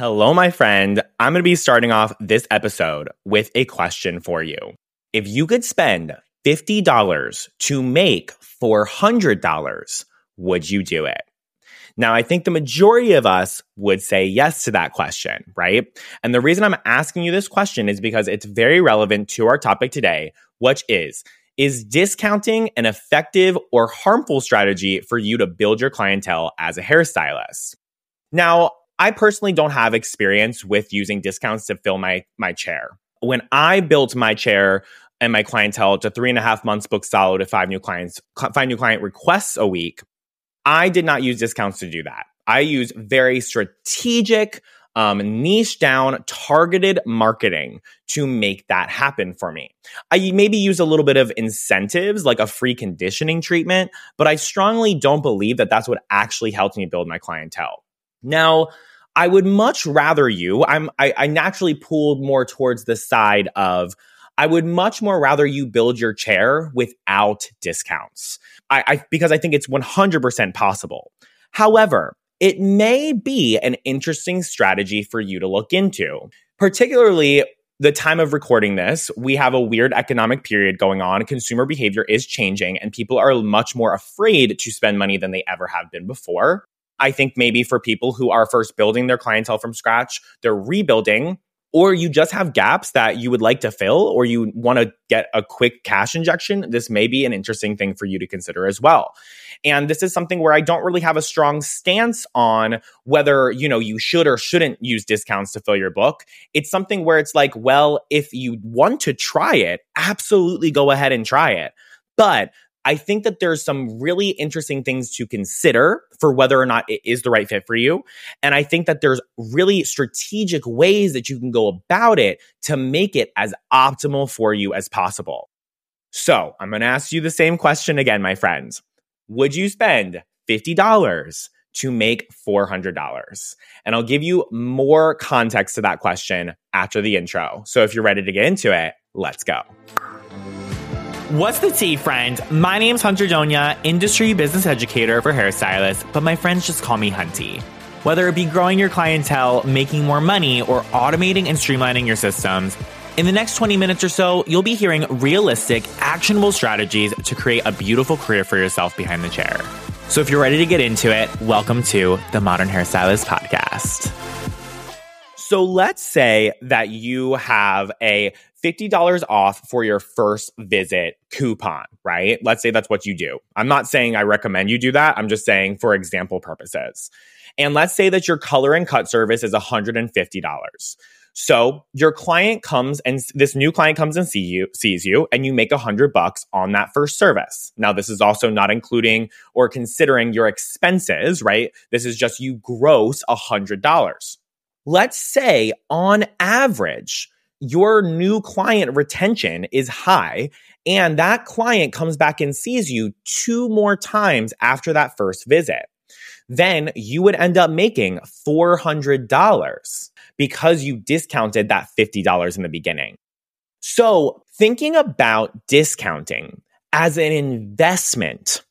Hello, my friend. I'm going to be starting off this episode with a question for you. If you could spend $50 to make $400, would you do it? Now, I think the majority of us would say yes to that question, right? And the reason I'm asking you this question is because it's very relevant to our topic today, which is is discounting an effective or harmful strategy for you to build your clientele as a hairstylist? Now, I personally don't have experience with using discounts to fill my my chair. When I built my chair and my clientele to three and a half months book solid to five new clients, five new client requests a week, I did not use discounts to do that. I use very strategic, um, niche down, targeted marketing to make that happen for me. I maybe use a little bit of incentives, like a free conditioning treatment, but I strongly don't believe that that's what actually helped me build my clientele. Now, I would much rather you, I'm, I, I naturally pulled more towards the side of, I would much more rather you build your chair without discounts. I, I because I think it's 100% possible. However, it may be an interesting strategy for you to look into, particularly the time of recording this, we have a weird economic period going on. Consumer behavior is changing, and people are much more afraid to spend money than they ever have been before. I think maybe for people who are first building their clientele from scratch, they're rebuilding, or you just have gaps that you would like to fill, or you want to get a quick cash injection, this may be an interesting thing for you to consider as well. And this is something where I don't really have a strong stance on whether, you know, you should or shouldn't use discounts to fill your book. It's something where it's like, well, if you want to try it, absolutely go ahead and try it. But I think that there's some really interesting things to consider for whether or not it is the right fit for you. And I think that there's really strategic ways that you can go about it to make it as optimal for you as possible. So I'm going to ask you the same question again, my friends. Would you spend $50 to make $400? And I'll give you more context to that question after the intro. So if you're ready to get into it, let's go. What's the tea, friend? My name's Hunter Donia, industry business educator for hairstylists, but my friends just call me Hunty. Whether it be growing your clientele, making more money, or automating and streamlining your systems, in the next 20 minutes or so, you'll be hearing realistic, actionable strategies to create a beautiful career for yourself behind the chair. So if you're ready to get into it, welcome to the Modern Hairstylist Podcast. So let's say that you have a $50 off for your first visit coupon, right? Let's say that's what you do. I'm not saying I recommend you do that. I'm just saying for example purposes. And let's say that your color and cut service is $150. So your client comes and this new client comes and see you, sees you, and you make a hundred bucks on that first service. Now, this is also not including or considering your expenses, right? This is just you gross a hundred dollars. Let's say on average, your new client retention is high and that client comes back and sees you two more times after that first visit, then you would end up making $400 because you discounted that $50 in the beginning. So thinking about discounting as an investment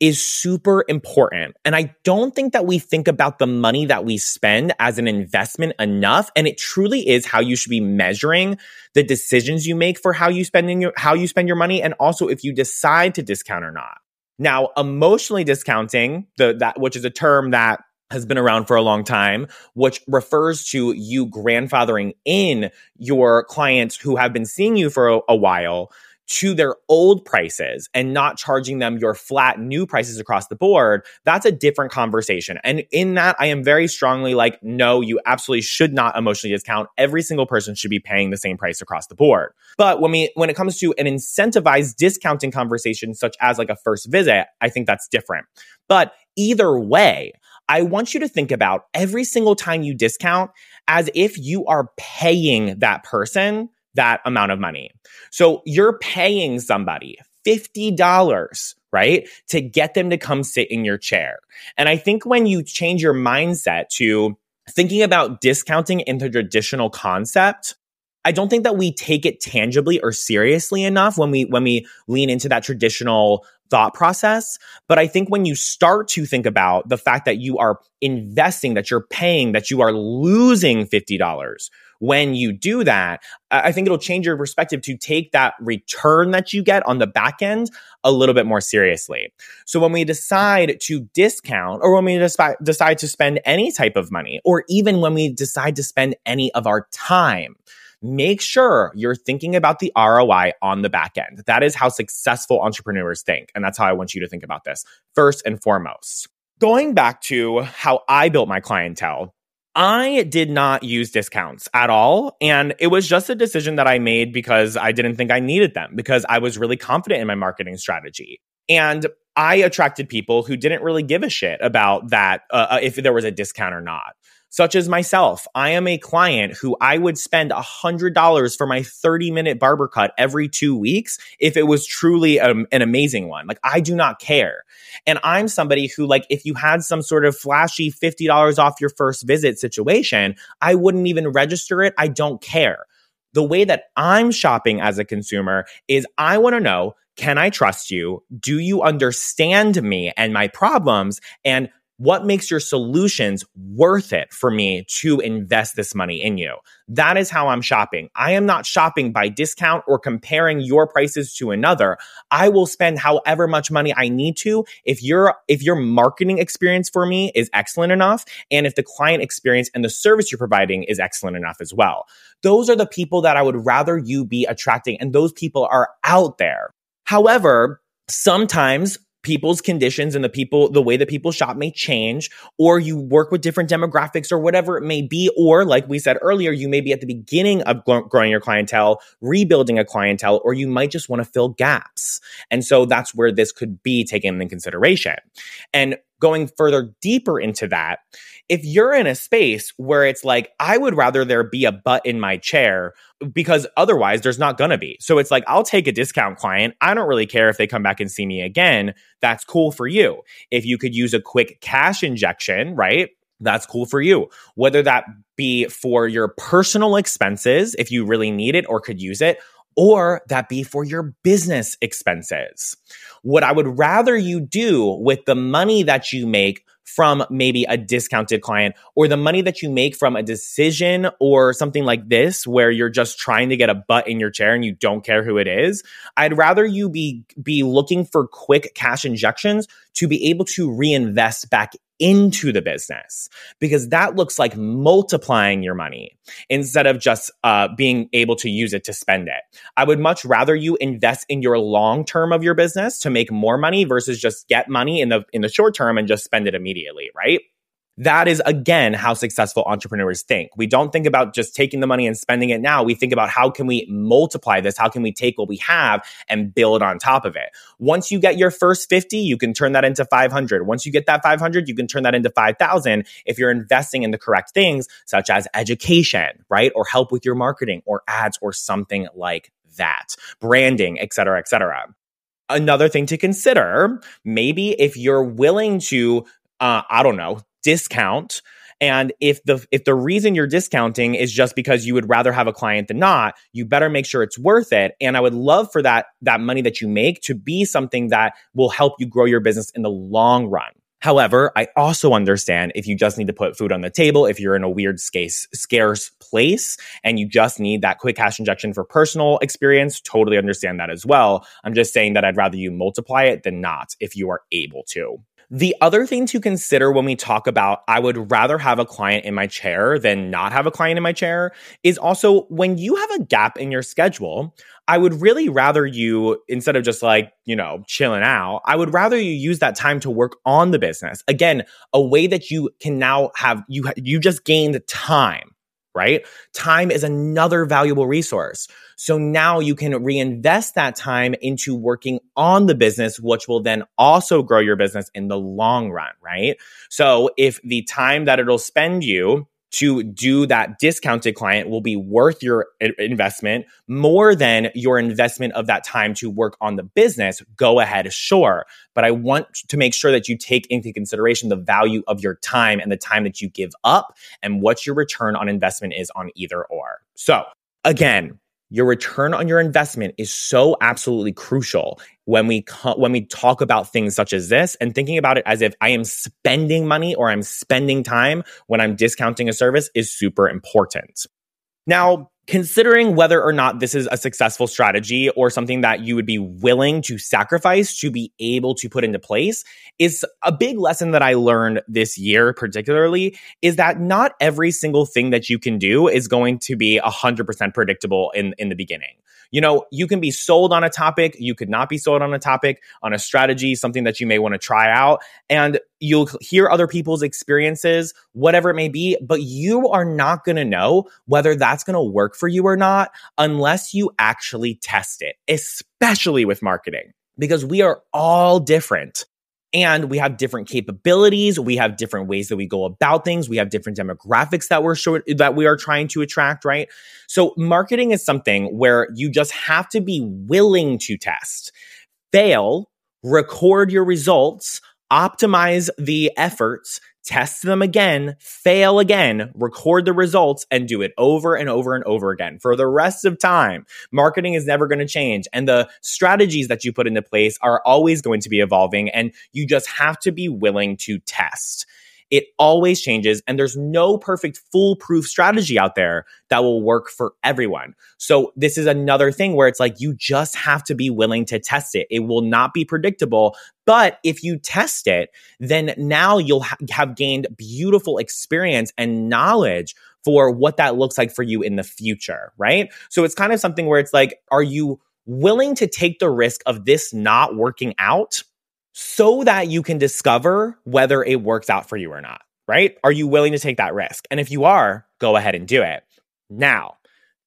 is super important. And I don't think that we think about the money that we spend as an investment enough. And it truly is how you should be measuring the decisions you make for how you spending your, how you spend your money. And also if you decide to discount or not. Now, emotionally discounting the, that, which is a term that has been around for a long time, which refers to you grandfathering in your clients who have been seeing you for a, a while to their old prices and not charging them your flat new prices across the board, that's a different conversation. And in that, I am very strongly like, no, you absolutely should not emotionally discount. Every single person should be paying the same price across the board. But when we, when it comes to an incentivized discounting conversation, such as like a first visit, I think that's different. But either way, I want you to think about every single time you discount as if you are paying that person that amount of money. So you're paying somebody $50, right? To get them to come sit in your chair. And I think when you change your mindset to thinking about discounting into traditional concept, I don't think that we take it tangibly or seriously enough when we when we lean into that traditional thought process. But I think when you start to think about the fact that you are investing, that you're paying, that you are losing $50, when you do that, I think it'll change your perspective to take that return that you get on the back end a little bit more seriously. So when we decide to discount or when we decide to spend any type of money, or even when we decide to spend any of our time, make sure you're thinking about the ROI on the back end. That is how successful entrepreneurs think. And that's how I want you to think about this first and foremost. Going back to how I built my clientele, I did not use discounts at all. And it was just a decision that I made because I didn't think I needed them because I was really confident in my marketing strategy. And I attracted people who didn't really give a shit about that, uh, uh if there was a discount or not such as myself. I am a client who I would spend $100 for my 30 minute barber cut every two weeks if it was truly a, an amazing one. Like, I do not care. And I'm somebody who, like, if you had some sort of flashy $50 off your first visit situation, I wouldn't even register it. I don't care. The way that I'm shopping as a consumer is I want to know can I trust you? Do you understand me and my problems? And what makes your solutions worth it for me to invest this money in you? That is how I'm shopping. I am not shopping by discount or comparing your prices to another. I will spend however much money I need to if your if your marketing experience for me is excellent enough and if the client experience and the service you're providing is excellent enough as well. Those are the people that I would rather you be attracting and those people are out there. However, sometimes people's conditions and the people the way that people shop may change or you work with different demographics or whatever it may be or like we said earlier you may be at the beginning of growing your clientele rebuilding a clientele or you might just want to fill gaps. And so that's where this could be taken into consideration. And going further deeper into that if you're in a space where it's like, I would rather there be a butt in my chair because otherwise there's not going to be. So it's like, I'll take a discount client. I don't really care if they come back and see me again. That's cool for you. If you could use a quick cash injection, right? That's cool for you. Whether that be for your personal expenses, if you really need it or could use it, or that be for your business expenses. What I would rather you do with the money that you make from maybe a discounted client or the money that you make from a decision or something like this where you're just trying to get a butt in your chair and you don't care who it is i'd rather you be be looking for quick cash injections to be able to reinvest back into the business because that looks like multiplying your money instead of just uh, being able to use it to spend it. I would much rather you invest in your long term of your business to make more money versus just get money in the in the short term and just spend it immediately, right? That is again how successful entrepreneurs think. We don't think about just taking the money and spending it now. We think about how can we multiply this? How can we take what we have and build on top of it? Once you get your first 50, you can turn that into 500. Once you get that 500, you can turn that into 5,000 if you're investing in the correct things such as education, right? Or help with your marketing or ads or something like that. Branding, et cetera, et cetera another thing to consider maybe if you're willing to uh, i don't know discount and if the if the reason you're discounting is just because you would rather have a client than not, you better make sure it's worth it. And I would love for that that money that you make to be something that will help you grow your business in the long run. However, I also understand if you just need to put food on the table, if you're in a weird scarce, scarce place and you just need that quick cash injection for personal experience, totally understand that as well. I'm just saying that I'd rather you multiply it than not if you are able to. The other thing to consider when we talk about I would rather have a client in my chair than not have a client in my chair is also when you have a gap in your schedule, I would really rather you, instead of just like, you know, chilling out, I would rather you use that time to work on the business. Again, a way that you can now have, you, you just gained time right? Time is another valuable resource. So now you can reinvest that time into working on the business, which will then also grow your business in the long run, right? So if the time that it'll spend you to do that discounted client will be worth your investment more than your investment of that time to work on the business, go ahead, sure. But I want to make sure that you take into consideration the value of your time and the time that you give up and what your return on investment is on either or. So again, your return on your investment is so absolutely crucial when we when we talk about things such as this and thinking about it as if I am spending money or I'm spending time when I'm discounting a service is super important. Now, considering whether or not this is a successful strategy or something that you would be willing to sacrifice to be able to put into place is a big lesson that I learned this year, particularly, is that not every single thing that you can do is going to be 100% predictable in, in the beginning. You know, you can be sold on a topic, you could not be sold on a topic, on a strategy, something that you may want to try out. And you'll hear other people's experiences, whatever it may be, but you are not going to know whether that's going to work for you or not unless you actually test it, especially with marketing, because we are all different. And we have different capabilities. We have different ways that we go about things. We have different demographics that we're short, that we are trying to attract, right? So marketing is something where you just have to be willing to test, fail, record your results, optimize the efforts, test them again, fail again, record the results, and do it over and over and over again for the rest of time. Marketing is never going to change. And the strategies that you put into place are always going to be evolving. And you just have to be willing to test. It always changes, and there's no perfect foolproof strategy out there that will work for everyone. So, this is another thing where it's like you just have to be willing to test it. It will not be predictable, but if you test it, then now you'll ha- have gained beautiful experience and knowledge for what that looks like for you in the future, right? So, it's kind of something where it's like, are you willing to take the risk of this not working out? So that you can discover whether it works out for you or not, right? Are you willing to take that risk? And if you are, go ahead and do it. Now,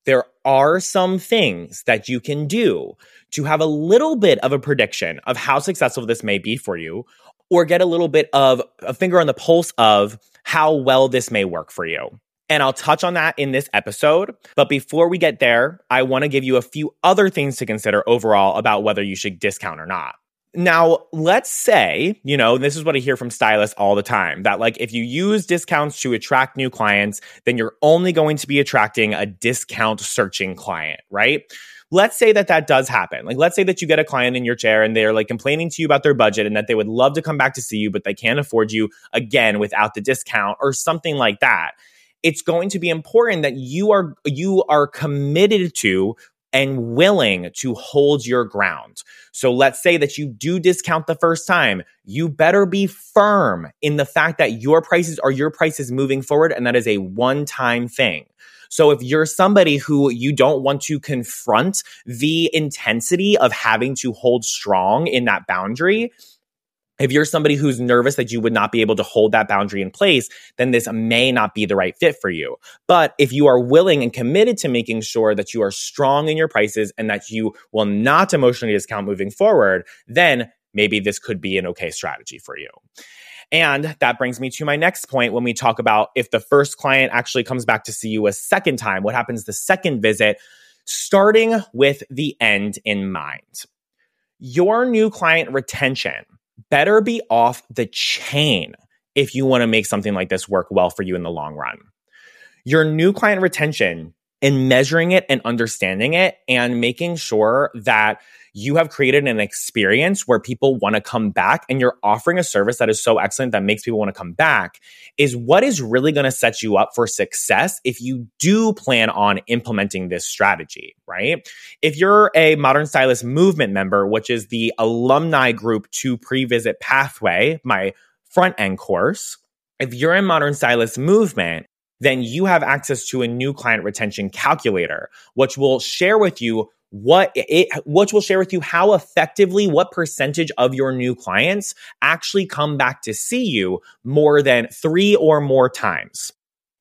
there are some things that you can do to have a little bit of a prediction of how successful this may be for you, or get a little bit of a finger on the pulse of how well this may work for you. And I'll touch on that in this episode. But before we get there, I want to give you a few other things to consider overall about whether you should discount or not. Now, let's say, you know, this is what I hear from stylists all the time that, like, if you use discounts to attract new clients, then you're only going to be attracting a discount searching client, right? Let's say that that does happen. Like, let's say that you get a client in your chair and they're like complaining to you about their budget and that they would love to come back to see you, but they can't afford you again without the discount or something like that it's going to be important that you are you are committed to and willing to hold your ground. So let's say that you do discount the first time. You better be firm in the fact that your prices are your prices moving forward and that is a one time thing. So if you're somebody who you don't want to confront the intensity of having to hold strong in that boundary, if you're somebody who's nervous that you would not be able to hold that boundary in place, then this may not be the right fit for you. But if you are willing and committed to making sure that you are strong in your prices and that you will not emotionally discount moving forward, then maybe this could be an okay strategy for you. And that brings me to my next point when we talk about if the first client actually comes back to see you a second time, what happens the second visit, starting with the end in mind. Your new client retention better be off the chain if you want to make something like this work well for you in the long run. Your new client retention and measuring it and understanding it and making sure that you have created an experience where people want to come back and you're offering a service that is so excellent that makes people want to come back is what is really going to set you up for success if you do plan on implementing this strategy, right? If you're a Modern Stylist Movement member, which is the alumni group to pre visit pathway, my front end course, if you're in Modern Stylist Movement, then you have access to a new client retention calculator, which will share with you what it which will share with you how effectively what percentage of your new clients actually come back to see you more than 3 or more times.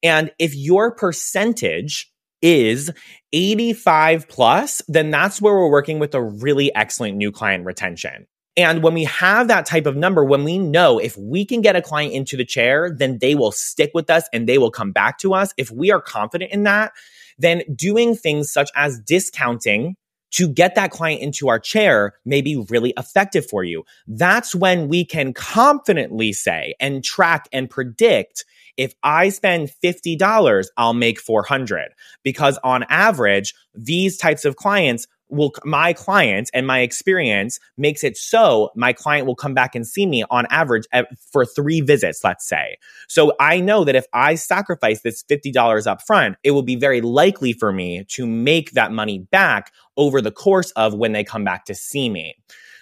And if your percentage is 85 plus, then that's where we're working with a really excellent new client retention. And when we have that type of number, when we know if we can get a client into the chair, then they will stick with us and they will come back to us. If we are confident in that, then doing things such as discounting to get that client into our chair may be really effective for you. That's when we can confidently say and track and predict if I spend $50, I'll make 400 because on average, these types of clients will my client and my experience makes it so my client will come back and see me on average for three visits let's say. So i know that if i sacrifice this $50 up front it will be very likely for me to make that money back over the course of when they come back to see me.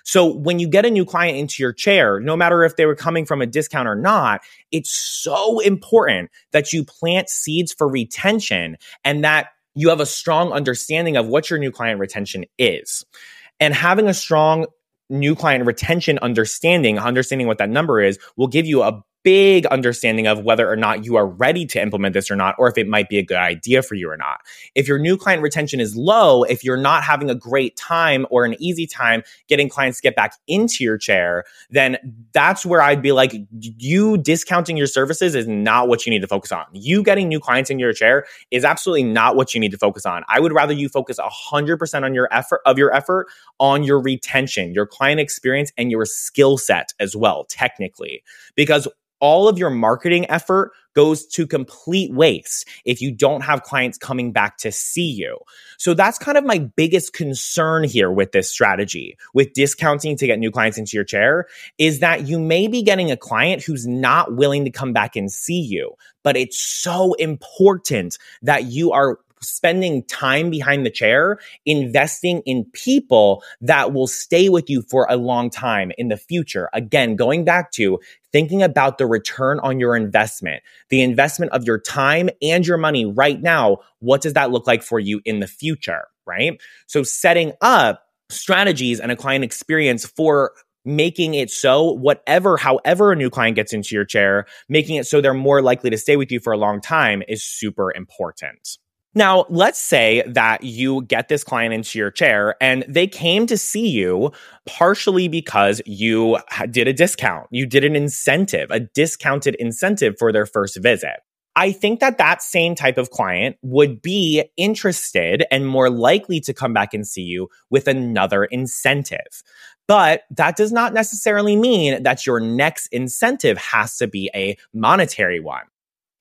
So when you get a new client into your chair, no matter if they were coming from a discount or not, it's so important that you plant seeds for retention and that you have a strong understanding of what your new client retention is. And having a strong new client retention understanding, understanding what that number is, will give you a big understanding of whether or not you are ready to implement this or not, or if it might be a good idea for you or not. If your new client retention is low, if you're not having a great time or an easy time getting clients to get back into your chair, then that's where I'd be like, you discounting your services is not what you need to focus on. You getting new clients in your chair is absolutely not what you need to focus on. I would rather you focus 100% on your effort of your effort on your retention, your client experience and your skill set as well, technically. Because all of your marketing effort goes to complete waste if you don't have clients coming back to see you. So that's kind of my biggest concern here with this strategy, with discounting to get new clients into your chair, is that you may be getting a client who's not willing to come back and see you. But it's so important that you are spending time behind the chair, investing in people that will stay with you for a long time in the future. Again, going back to thinking about the return on your investment, the investment of your time and your money right now. What does that look like for you in the future? Right. So setting up strategies and a client experience for making it so whatever however a new client gets into your chair making it so they're more likely to stay with you for a long time is super important now, let's say that you get this client into your chair and they came to see you partially because you did a discount. You did an incentive, a discounted incentive for their first visit. I think that that same type of client would be interested and more likely to come back and see you with another incentive. But that does not necessarily mean that your next incentive has to be a monetary one.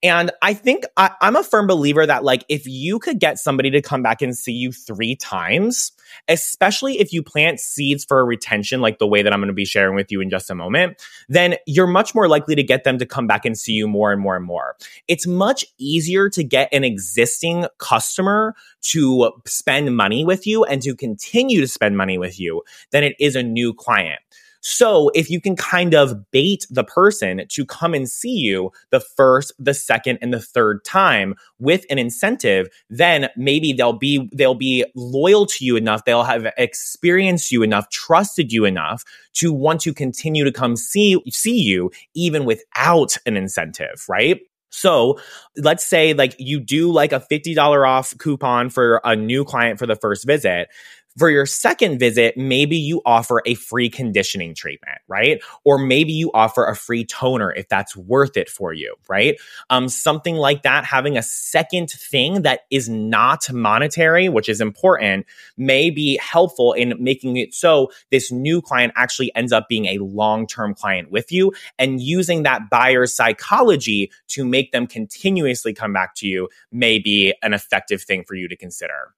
And I think I, am a firm believer that, like, if you could get somebody to come back and see you three times, especially if you plant seeds for retention, like the way that I'm going to be sharing with you in just a moment, then you're much more likely to get them to come back and see you more and more and more. It's much easier to get an existing customer to spend money with you and to continue to spend money with you than it is a new client. So if you can kind of bait the person to come and see you the first, the second, and the third time with an incentive, then maybe they'll be they'll be loyal to you enough, they'll have experienced you enough, trusted you enough to want to continue to come see see you even without an incentive, right? So let's say like you do like a $50 off coupon for a new client for the first visit. For your second visit, maybe you offer a free conditioning treatment, right? Or maybe you offer a free toner if that's worth it for you, right? Um, something like that, having a second thing that is not monetary, which is important, may be helpful in making it so this new client actually ends up being a long term client with you and using that buyer's psychology to make them continuously come back to you may be an effective thing for you to consider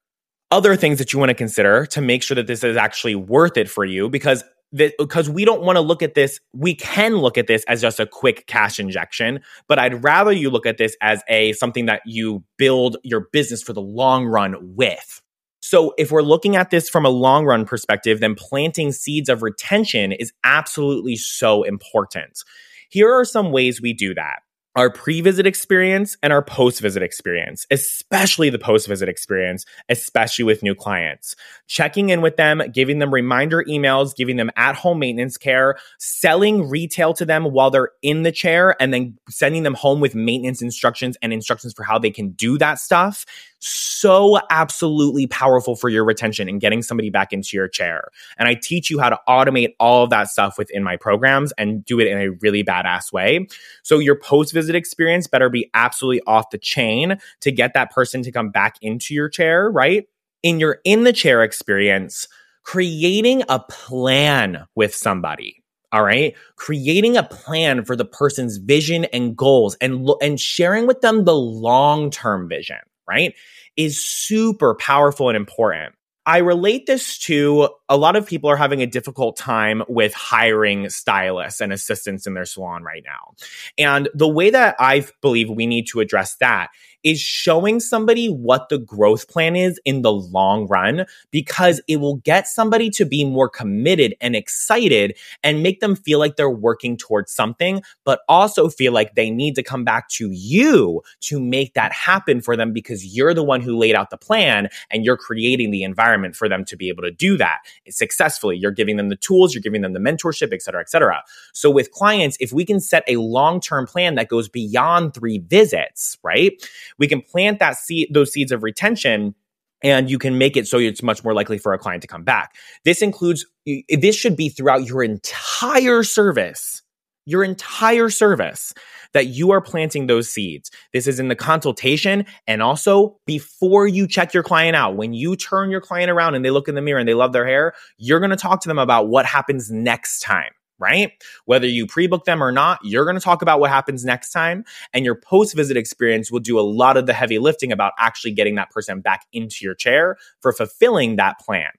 other things that you want to consider to make sure that this is actually worth it for you because because we don't want to look at this we can look at this as just a quick cash injection but i'd rather you look at this as a something that you build your business for the long run with. So if we're looking at this from a long run perspective then planting seeds of retention is absolutely so important. Here are some ways we do that our pre visit experience and our post visit experience, especially the post visit experience, especially with new clients. Checking in with them, giving them reminder emails, giving them at home maintenance care, selling retail to them while they're in the chair, and then sending them home with maintenance instructions and instructions for how they can do that stuff so absolutely powerful for your retention and getting somebody back into your chair. And I teach you how to automate all of that stuff within my programs and do it in a really badass way. So your post visit experience better be absolutely off the chain to get that person to come back into your chair, right? In your in the chair experience, creating a plan with somebody All right. Creating a plan for the person's vision and goals and, and sharing with them the long term vision, right? Is super powerful and important. I relate this to a lot of people are having a difficult time with hiring stylists and assistants in their salon right now. And the way that I believe we need to address that is showing somebody what the growth plan is in the long run because it will get somebody to be more committed and excited and make them feel like they're working towards something, but also feel like they need to come back to you to make that happen for them because you're the one who laid out the plan and you're creating the environment for them to be able to do that successfully. You're giving them the tools, you're giving them the mentorship, et cetera, et cetera. So with clients, if we can set a long-term plan that goes beyond three visits, right? We can plant that seed, those seeds of retention and you can make it so it's much more likely for a client to come back. This includes, this should be throughout your entire service, your entire service that you are planting those seeds. This is in the consultation and also before you check your client out. When you turn your client around and they look in the mirror and they love their hair, you're going to talk to them about what happens next time right? Whether you pre book them or not, you're going to talk about what happens next time. And your post visit experience will do a lot of the heavy lifting about actually getting that person back into your chair for fulfilling that plan.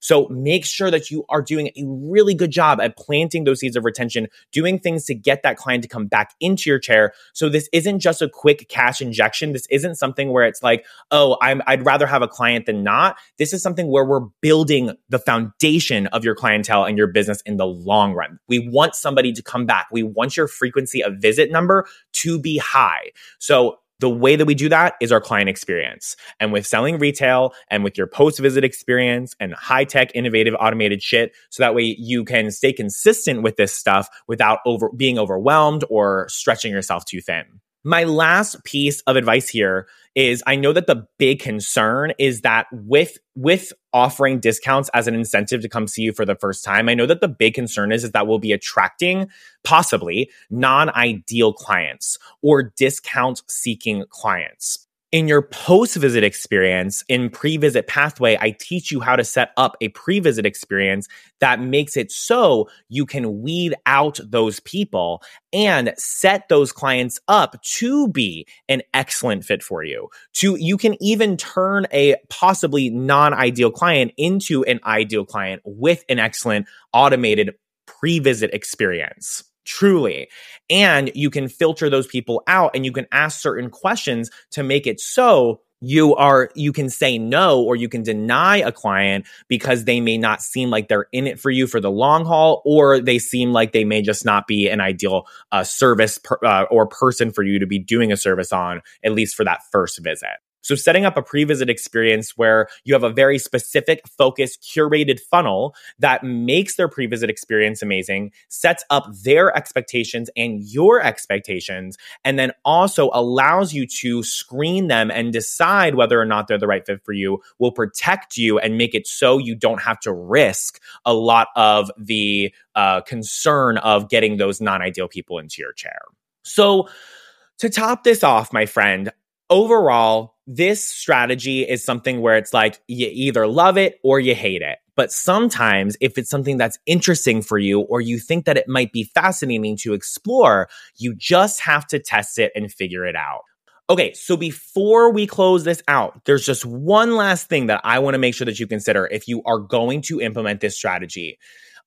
So make sure that you are doing a really good job at planting those seeds of retention, doing things to get that client to come back into your chair. So this isn't just a quick cash injection. This isn't something where it's like, oh, I'm, I'd rather have a client than not. This is something where we're building the foundation of your clientele and your business in the long run. We want somebody to come back. We want your frequency of visit number to be high. So the way that we do that is our client experience. And with selling retail and with your post visit experience and high tech, innovative, automated shit, so that way you can stay consistent with this stuff without over being overwhelmed or stretching yourself too thin. My last piece of advice here is I know that the big concern is that with with offering discounts as an incentive to come see you for the first time, I know that the big concern is, is that we'll be attracting possibly non-ideal clients or discount seeking clients in your post visit experience in pre visit pathway, I teach you how to set up a pre visit experience that makes it so you can weed out those people and set those clients up to be an excellent fit for you. To you can even turn a possibly non ideal client into an ideal client with an excellent automated pre visit experience truly. And you can filter those people out and you can ask certain questions to make it so you are you can say no or you can deny a client because they may not seem like they're in it for you for the long haul or they seem like they may just not be an ideal uh, service per, uh, or person for you to be doing a service on at least for that first visit so setting up a pre-visit experience where you have a very specific, focused, curated funnel that makes their pre-visit experience amazing, sets up their expectations and your expectations, and then also allows you to screen them and decide whether or not they're the right fit for you, will protect you and make it so you don't have to risk a lot of the uh, concern of getting those non-ideal people into your chair. So to top this off, my friend, overall, this strategy is something where it's like you either love it or you hate it. But sometimes, if it's something that's interesting for you or you think that it might be fascinating to explore, you just have to test it and figure it out. Okay, so before we close this out, there's just one last thing that I want to make sure that you consider if you are going to implement this strategy.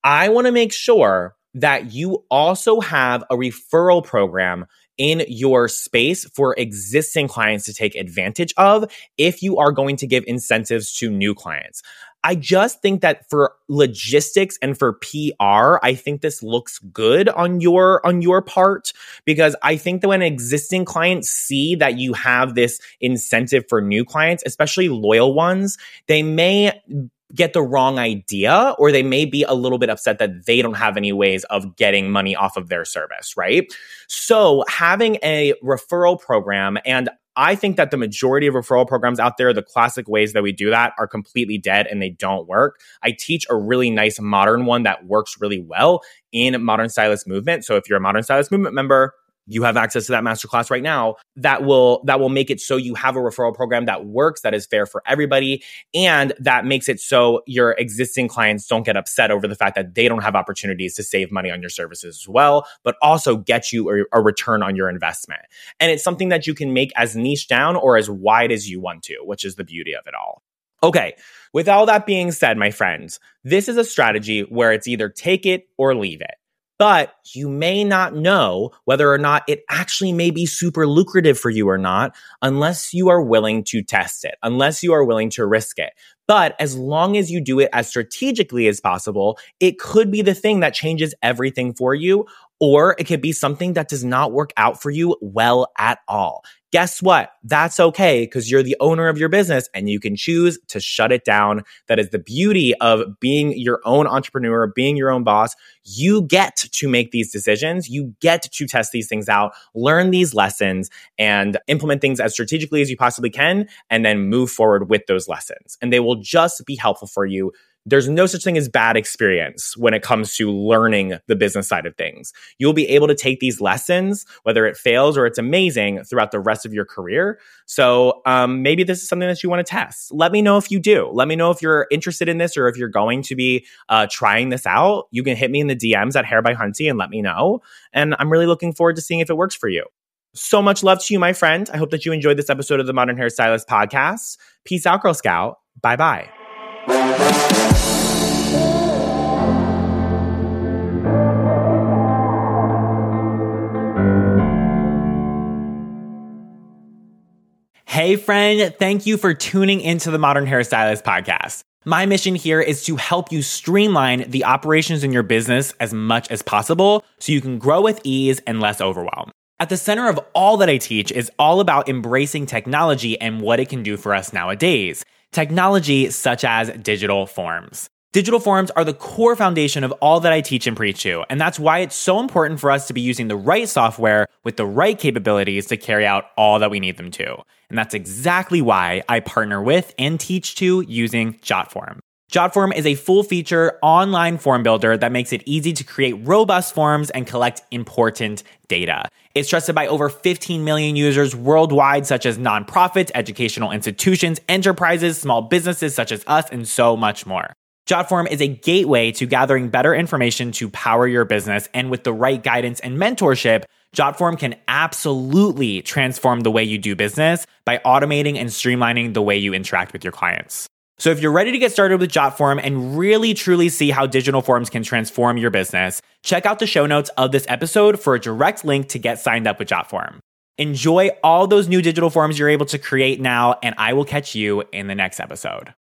I want to make sure that you also have a referral program in your space for existing clients to take advantage of if you are going to give incentives to new clients. I just think that for logistics and for PR, I think this looks good on your on your part because I think that when existing clients see that you have this incentive for new clients, especially loyal ones, they may get the wrong idea or they may be a little bit upset that they don't have any ways of getting money off of their service, right? So having a referral program and I think that the majority of referral programs out there, the classic ways that we do that are completely dead and they don't work. I teach a really nice modern one that works really well in Modern Stylist Movement. So if you're a Modern Stylist Movement member, you have access to that masterclass right now that will that will make it so you have a referral program that works that is fair for everybody and that makes it so your existing clients don't get upset over the fact that they don't have opportunities to save money on your services as well but also get you a, a return on your investment. And it's something that you can make as niche down or as wide as you want to which is the beauty of it all. Okay with all that being said my friends this is a strategy where it's either take it or leave it but you may not know whether or not it actually may be super lucrative for you or not unless you are willing to test it, unless you are willing to risk it. But as long as you do it as strategically as possible, it could be the thing that changes everything for you, or it could be something that does not work out for you well at all guess what? That's okay because you're the owner of your business and you can choose to shut it down. That is the beauty of being your own entrepreneur, being your own boss. You get to make these decisions. You get to test these things out, learn these lessons and implement things as strategically as you possibly can, and then move forward with those lessons. And they will just be helpful for you there's no such thing as bad experience when it comes to learning the business side of things. You'll be able to take these lessons, whether it fails or it's amazing, throughout the rest of your career. So um, maybe this is something that you want to test. Let me know if you do. Let me know if you're interested in this or if you're going to be uh, trying this out. You can hit me in the DMs at Hair by Hunty and let me know. And I'm really looking forward to seeing if it works for you. So much love to you, my friend. I hope that you enjoyed this episode of the Modern Hairstylist podcast. Peace out, Girl Scout. Bye bye. Hey, friend, thank you for tuning into the Modern Hairstylist podcast. My mission here is to help you streamline the operations in your business as much as possible so you can grow with ease and less overwhelm. At the center of all that I teach is all about embracing technology and what it can do for us nowadays. Technology such as digital forms. Digital forms are the core foundation of all that I teach and preach to, and that's why it's so important for us to be using the right software with the right capabilities to carry out all that we need them to. And that's exactly why I partner with and teach to using JotForm. JotForm is a full feature online form builder that makes it easy to create robust forms and collect important data. It's trusted by over 15 million users worldwide, such as nonprofits, educational institutions, enterprises, small businesses such as us, and so much more. JotForm is a gateway to gathering better information to power your business. And with the right guidance and mentorship, JotForm can absolutely transform the way you do business by automating and streamlining the way you interact with your clients. So if you're ready to get started with JotForm and really truly see how digital forms can transform your business, check out the show notes of this episode for a direct link to get signed up with JotForm. Enjoy all those new digital forms you're able to create now, and I will catch you in the next episode.